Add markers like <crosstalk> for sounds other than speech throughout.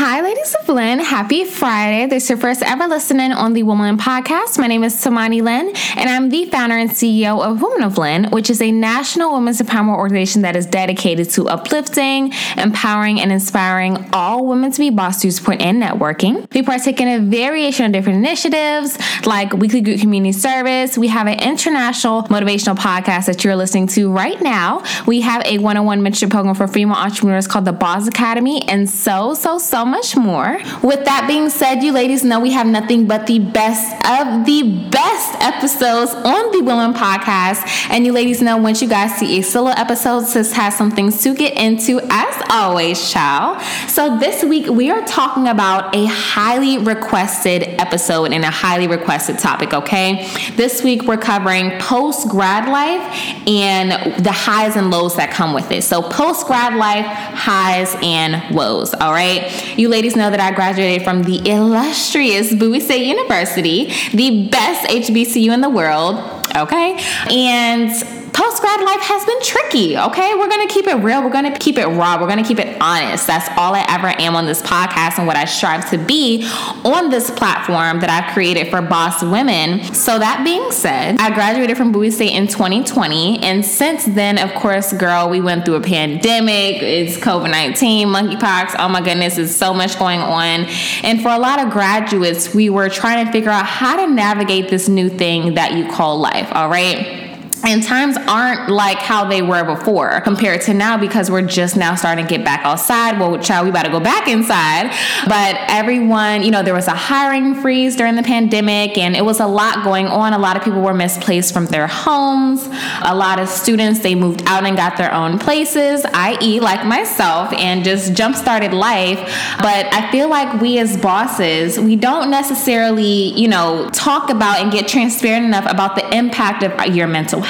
ladies of Lynn, happy Friday. This is your first ever listening on the Woman Podcast. My name is Tamani Lynn, and I'm the founder and CEO of Women of Lynn, which is a national women's empowerment organization that is dedicated to uplifting, empowering, and inspiring all women to be boss support and networking. We partake in a variation of different initiatives like weekly group community service. We have an international motivational podcast that you're listening to right now. We have a one-on-one mentorship program for female entrepreneurs called the Boss Academy, and so, so, so much more. With that being said, you ladies know we have nothing but the best of the best episodes on the Women Podcast. And you ladies know once you guys see a solo episode, sis has some things to get into as always, child. So this week we are talking about a highly requested episode and a highly requested topic, okay? This week we're covering post grad life and the highs and lows that come with it. So post grad life, highs and woes, all right? You ladies know that I graduated from the illustrious Bowie State University, the best HBCU in the world. Okay. And post grad life has been tricky, okay? We're gonna keep it real, we're gonna keep it raw, we're gonna keep it honest. That's all I ever am on this podcast and what I strive to be on this platform that I've created for boss women. So, that being said, I graduated from Bowie State in 2020, and since then, of course, girl, we went through a pandemic, it's COVID 19, monkeypox, oh my goodness, there's so much going on. And for a lot of graduates, we were trying to figure out how to navigate this new thing that you call life, all right? And times aren't like how they were before compared to now because we're just now starting to get back outside. Well, child, we about to go back inside. But everyone, you know, there was a hiring freeze during the pandemic and it was a lot going on. A lot of people were misplaced from their homes. A lot of students, they moved out and got their own places, i.e., like myself, and just jump started life. But I feel like we as bosses, we don't necessarily, you know, talk about and get transparent enough about the impact of your mental health,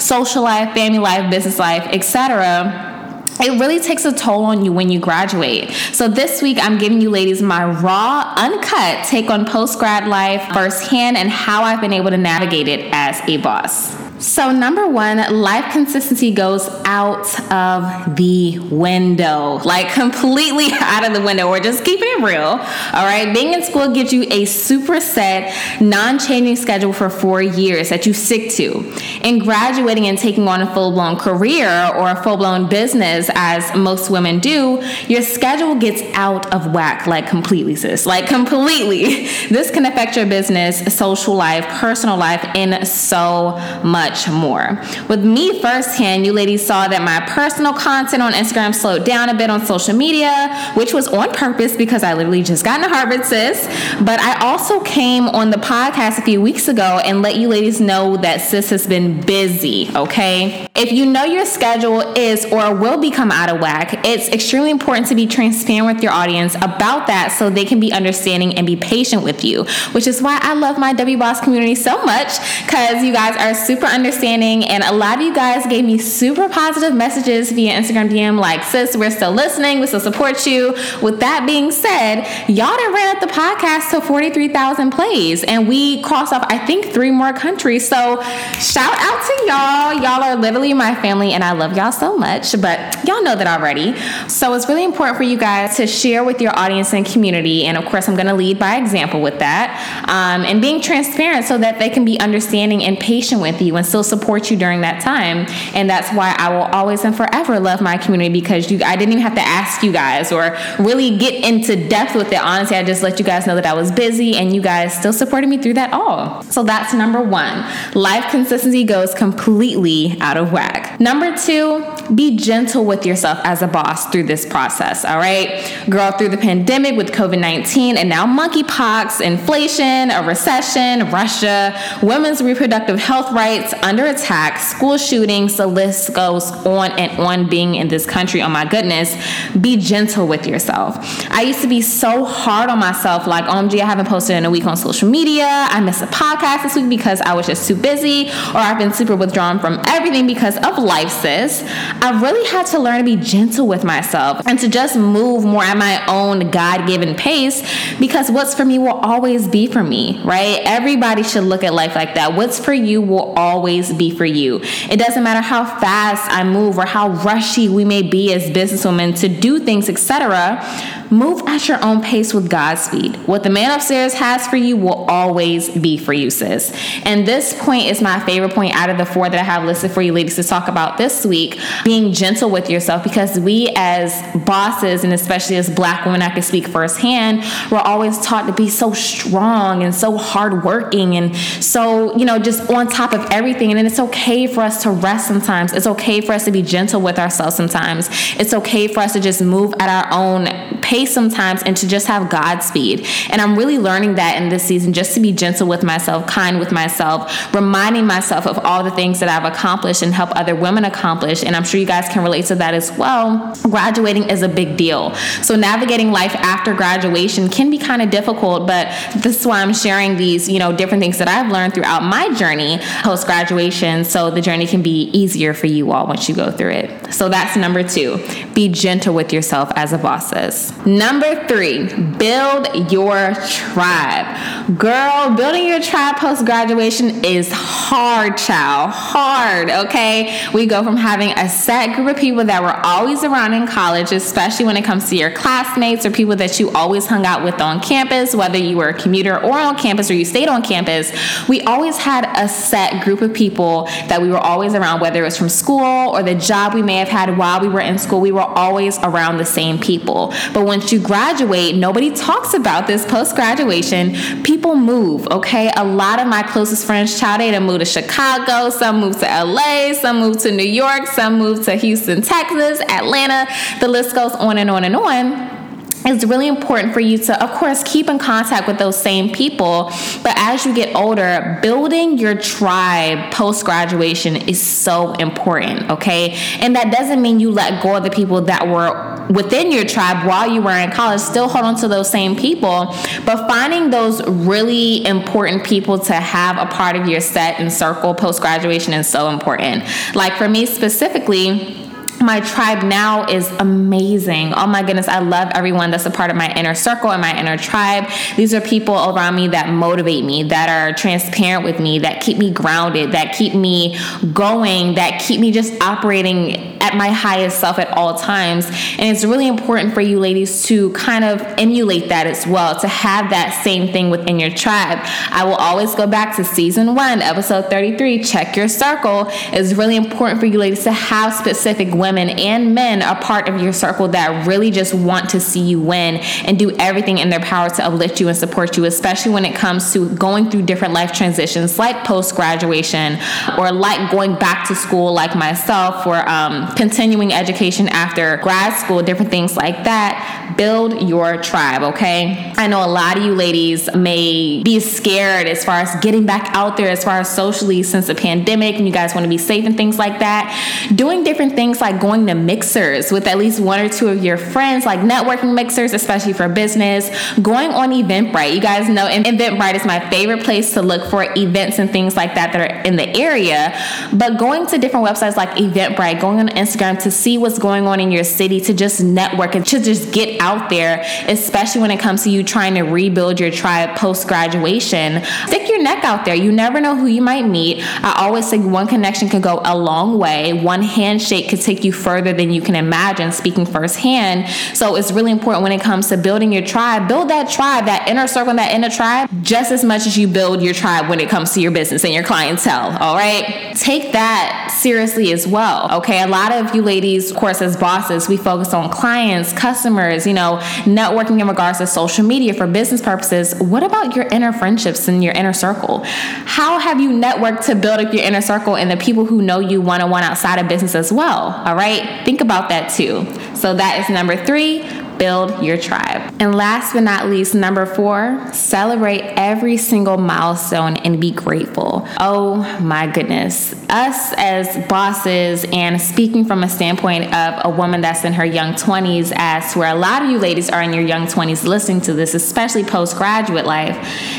social life, family life, business life, etc it really takes a toll on you when you graduate. So this week I'm giving you ladies my raw, uncut take on post grad life firsthand and how I've been able to navigate it as a boss. So, number one, life consistency goes out of the window, like completely <laughs> out of the window. We're just keeping it real. All right. Being in school gives you a super set, non changing schedule for four years that you stick to. And graduating and taking on a full blown career or a full blown business, as most women do, your schedule gets out of whack, like completely, sis. Like completely. <laughs> This can affect your business, social life, personal life, in so much much more. With me firsthand, you ladies saw that my personal content on Instagram slowed down a bit on social media, which was on purpose because I literally just got into Harvard, sis. But I also came on the podcast a few weeks ago and let you ladies know that sis has been busy, okay? If you know your schedule is or will become out of whack, it's extremely important to be transparent with your audience about that so they can be understanding and be patient with you, which is why I love my W Boss community so much because you guys are super understanding. And a lot of you guys gave me super positive messages via Instagram DM, like, sis, we're still listening, we still support you. With that being said, y'all done ran up the podcast to 43,000 plays, and we crossed off, I think, three more countries. So shout out to y'all. Y'all are literally my family, and I love y'all so much, but y'all know that already. So it's really important for you guys to share with your audience and community. And of course, I'm going to lead by example with that um, and being transparent so that they can be understanding and patient with you and still support you during that time. And that's why I will always and forever love my community because you, I didn't even have to ask you guys or really get into depth with it. Honestly, I just let you guys know that I was busy and you guys still supported me through that all. So that's number one. Life consistency goes completely out of whack. Number two, be gentle with yourself as a boss through this process. All right. Girl, through the pandemic with COVID 19 and now monkeypox, inflation, a recession, Russia, women's reproductive health rights, under attack, school shootings, the list goes on and on being in this country. Oh my goodness. Be gentle with yourself. I used to be so hard on myself, like, oh, OMG, I haven't posted in a week on social media. I missed a podcast this week because I was just too busy, or I've been super withdrawn from everything because of life, sis. I really had to learn to be gentle with myself and to just move more at my own God given pace because what's for me will always be for me, right? Everybody should look at life like that. What's for you will always be for you. It doesn't matter how fast I move or how rushy we may be as businesswomen to do things, etc Move at your own pace with God's speed. What the man upstairs has for you will always be for you, sis. And this point is my favorite point out of the four that I have listed for you ladies to talk about this week being gentle with yourself because we as bosses and especially as black women, I can speak firsthand, we're always taught to be so strong and so hardworking and so, you know, just on top of everything. And it's okay for us to rest sometimes. It's okay for us to be gentle with ourselves sometimes. It's okay for us to just move at our own pace sometimes and to just have Godspeed. And I'm really learning that in this season just to be gentle with myself, kind with myself, reminding myself of all the things that I've accomplished and help other women accomplish. And I'm sure you guys can relate to that as well. Graduating is a big deal. So navigating life after graduation can be kind of difficult, but this is why I'm sharing these, you know, different things that I've learned throughout my journey post graduation so the journey can be easier for you all once you go through it. So that's number 2. Be gentle with yourself as a boss is. Number 3, build your tribe. Girl, building your tribe post graduation is hard, child. Hard, okay? We go from having a set group of people that were always around in college, especially when it comes to your classmates or people that you always hung out with on campus, whether you were a commuter or on campus or you stayed on campus. We always had a set group of people that we were always around, whether it was from school or the job we may have had while we were in school. We were always around the same people. But once you graduate, nobody talks about this post graduation. People move, okay? A lot of my closest friends, child, they moved to Chicago, some moved to LA, some moved to New York, some moved to Houston, Texas, Atlanta. The list goes on and on and on it's really important for you to, of course, keep in contact with those same people. But as you get older, building your tribe post graduation is so important, okay? And that doesn't mean you let go of the people that were within your tribe while you were in college. Still hold on to those same people, but finding those really important people to have a part of your set and circle post graduation is so important. Like for me specifically, my tribe now is amazing. Oh my goodness, I love everyone that's a part of my inner circle and my inner tribe. These are people around me that motivate me, that are transparent with me, that keep me grounded, that keep me going, that keep me just operating at my highest self at all times. And it's really important for you ladies to kind of emulate that as well, to have that same thing within your tribe. I will always go back to season one, episode 33, check your circle. It's really important for you ladies to have specific women and men a part of your circle that really just want to see you win and do everything in their power to uplift you and support you, especially when it comes to going through different life transitions like post graduation or like going back to school, like myself, or um, continuing education after grad school, different things like that. Build your tribe, okay? I know a lot of you ladies may be scared as far as getting back out there, as far as socially since the pandemic, and you guys want to be safe and things like that. Doing different things like going to mixers with at least one or two of your friends, like networking mixers, especially for business, going on Eventbrite. You guys know Eventbrite is my favorite place to look for events and things like that that are in the area. But going to different websites like Eventbrite, going on Instagram to see what's going on in your city, to just network and to just get out there, especially when it comes to you trying to rebuild your tribe post graduation. Stick your neck out there. You never know who you might meet. I always say one connection can go a long way, one handshake could take you you further than you can imagine, speaking firsthand. So it's really important when it comes to building your tribe, build that tribe, that inner circle, that inner tribe, just as much as you build your tribe when it comes to your business and your clientele. All right. Take that seriously as well. Okay. A lot of you ladies, of course, as bosses, we focus on clients, customers, you know, networking in regards to social media for business purposes. What about your inner friendships and your inner circle? How have you networked to build up your inner circle and the people who know you one on one outside of business as well? All right? Think about that too. So that is number three build your tribe. And last but not least, number four, celebrate every single milestone and be grateful. Oh my goodness. Us as bosses, and speaking from a standpoint of a woman that's in her young 20s, as where a lot of you ladies are in your young 20s listening to this, especially postgraduate life,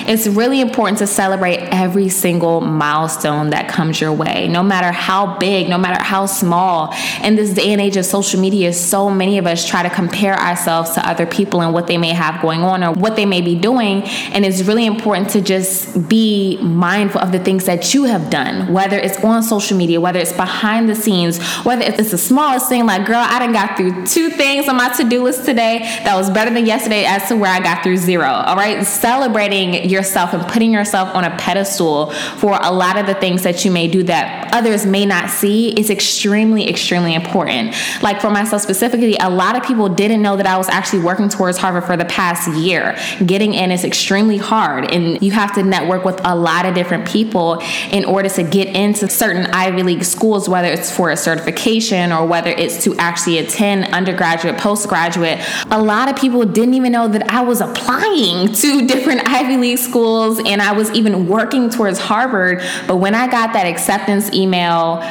It's really important to celebrate every single milestone that comes your way, no matter how big, no matter how small. In this day and age of social media, so many of us try to compare ourselves to other people and what they may have going on or what they may be doing. And it's really important to just be mindful of the things that you have done, whether it's on social media, whether it's behind the scenes, whether it's the smallest thing like, girl, I done got through two things on my to do list today that was better than yesterday as to where I got through zero. All right. Celebrating yourself and putting yourself on a pedestal for a lot of the things that you may do that others may not see is extremely, extremely important. Like for myself specifically, a lot of people didn't know that I was actually working towards Harvard for the past year. Getting in is extremely hard, and you have to network with a lot of different people in order to get into certain Ivy League schools, whether it's for a certification or whether it's to actually attend undergraduate, postgraduate. A lot of people didn't even know that I was applying to different Ivy League schools and I was even working towards Harvard. But when I got that acceptance email,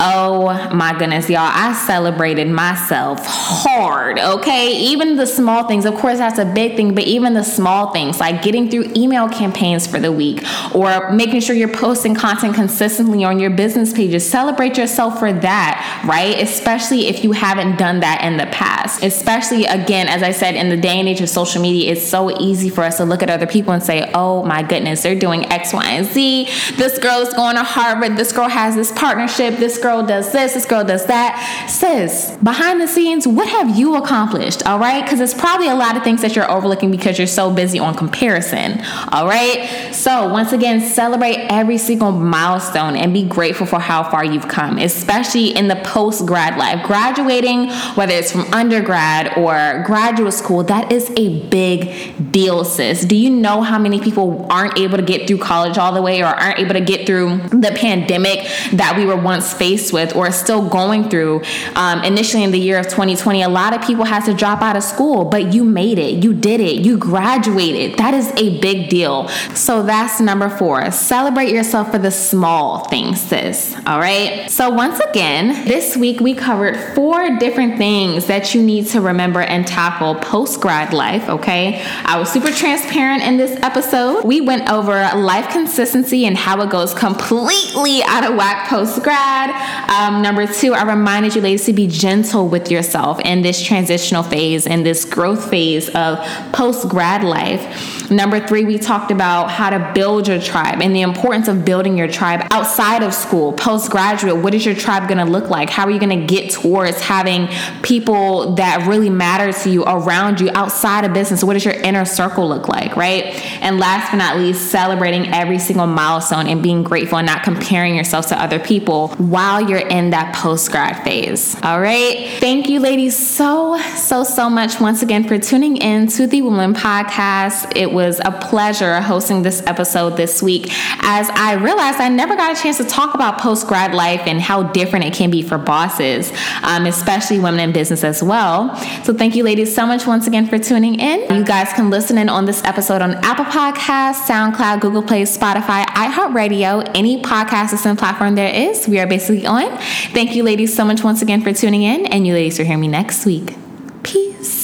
Oh my goodness, y'all. I celebrated myself hard, okay? Even the small things, of course, that's a big thing, but even the small things like getting through email campaigns for the week or making sure you're posting content consistently on your business pages. Celebrate yourself for that, right? Especially if you haven't done that in the past. Especially, again, as I said, in the day and age of social media, it's so easy for us to look at other people and say, oh my goodness, they're doing X, Y, and Z. This girl is going to Harvard. This girl has this partnership. This girl does this, this girl does that. Sis, behind the scenes, what have you accomplished? All right? Because it's probably a lot of things that you're overlooking because you're so busy on comparison. All right? So, once again, celebrate every single milestone and be grateful for how far you've come, especially in the post grad life. Graduating, whether it's from undergrad or graduate school, that is a big deal, sis. Do you know how many people aren't able to get through college all the way or aren't able to get through the pandemic that we were once faced faced with or still going through. Um, initially in the year of 2020, a lot of people had to drop out of school, but you made it. You did it. You graduated. That is a big deal. So that's number four. Celebrate yourself for the small things, sis. All right. So once again, this week we covered four different things that you need to remember and tackle post grad life. Okay. I was super transparent in this episode. We went over life consistency and how it goes completely out of whack post grad. Um, number two, I reminded you, ladies, to be gentle with yourself in this transitional phase and this growth phase of post grad life. Number three, we talked about how to build your tribe and the importance of building your tribe outside of school, postgraduate. What is your tribe going to look like? How are you going to get towards having people that really matter to you around you outside of business? What does your inner circle look like, right? And last but not least, celebrating every single milestone and being grateful and not comparing yourself to other people while you're in that post grad phase. All right. Thank you, ladies, so, so, so much once again for tuning in to the Woman Podcast. It was a pleasure hosting this episode this week as I realized I never got a chance to talk about post grad life and how different it can be for bosses, um, especially women in business as well. So, thank you, ladies, so much once again for tuning in. You guys can listen in on this episode on Apple Podcasts, SoundCloud, Google Play, Spotify, iHeartRadio, any podcast listening platform there is. We are basically on. Thank you, ladies, so much once again for tuning in, and you ladies will hear me next week. Peace.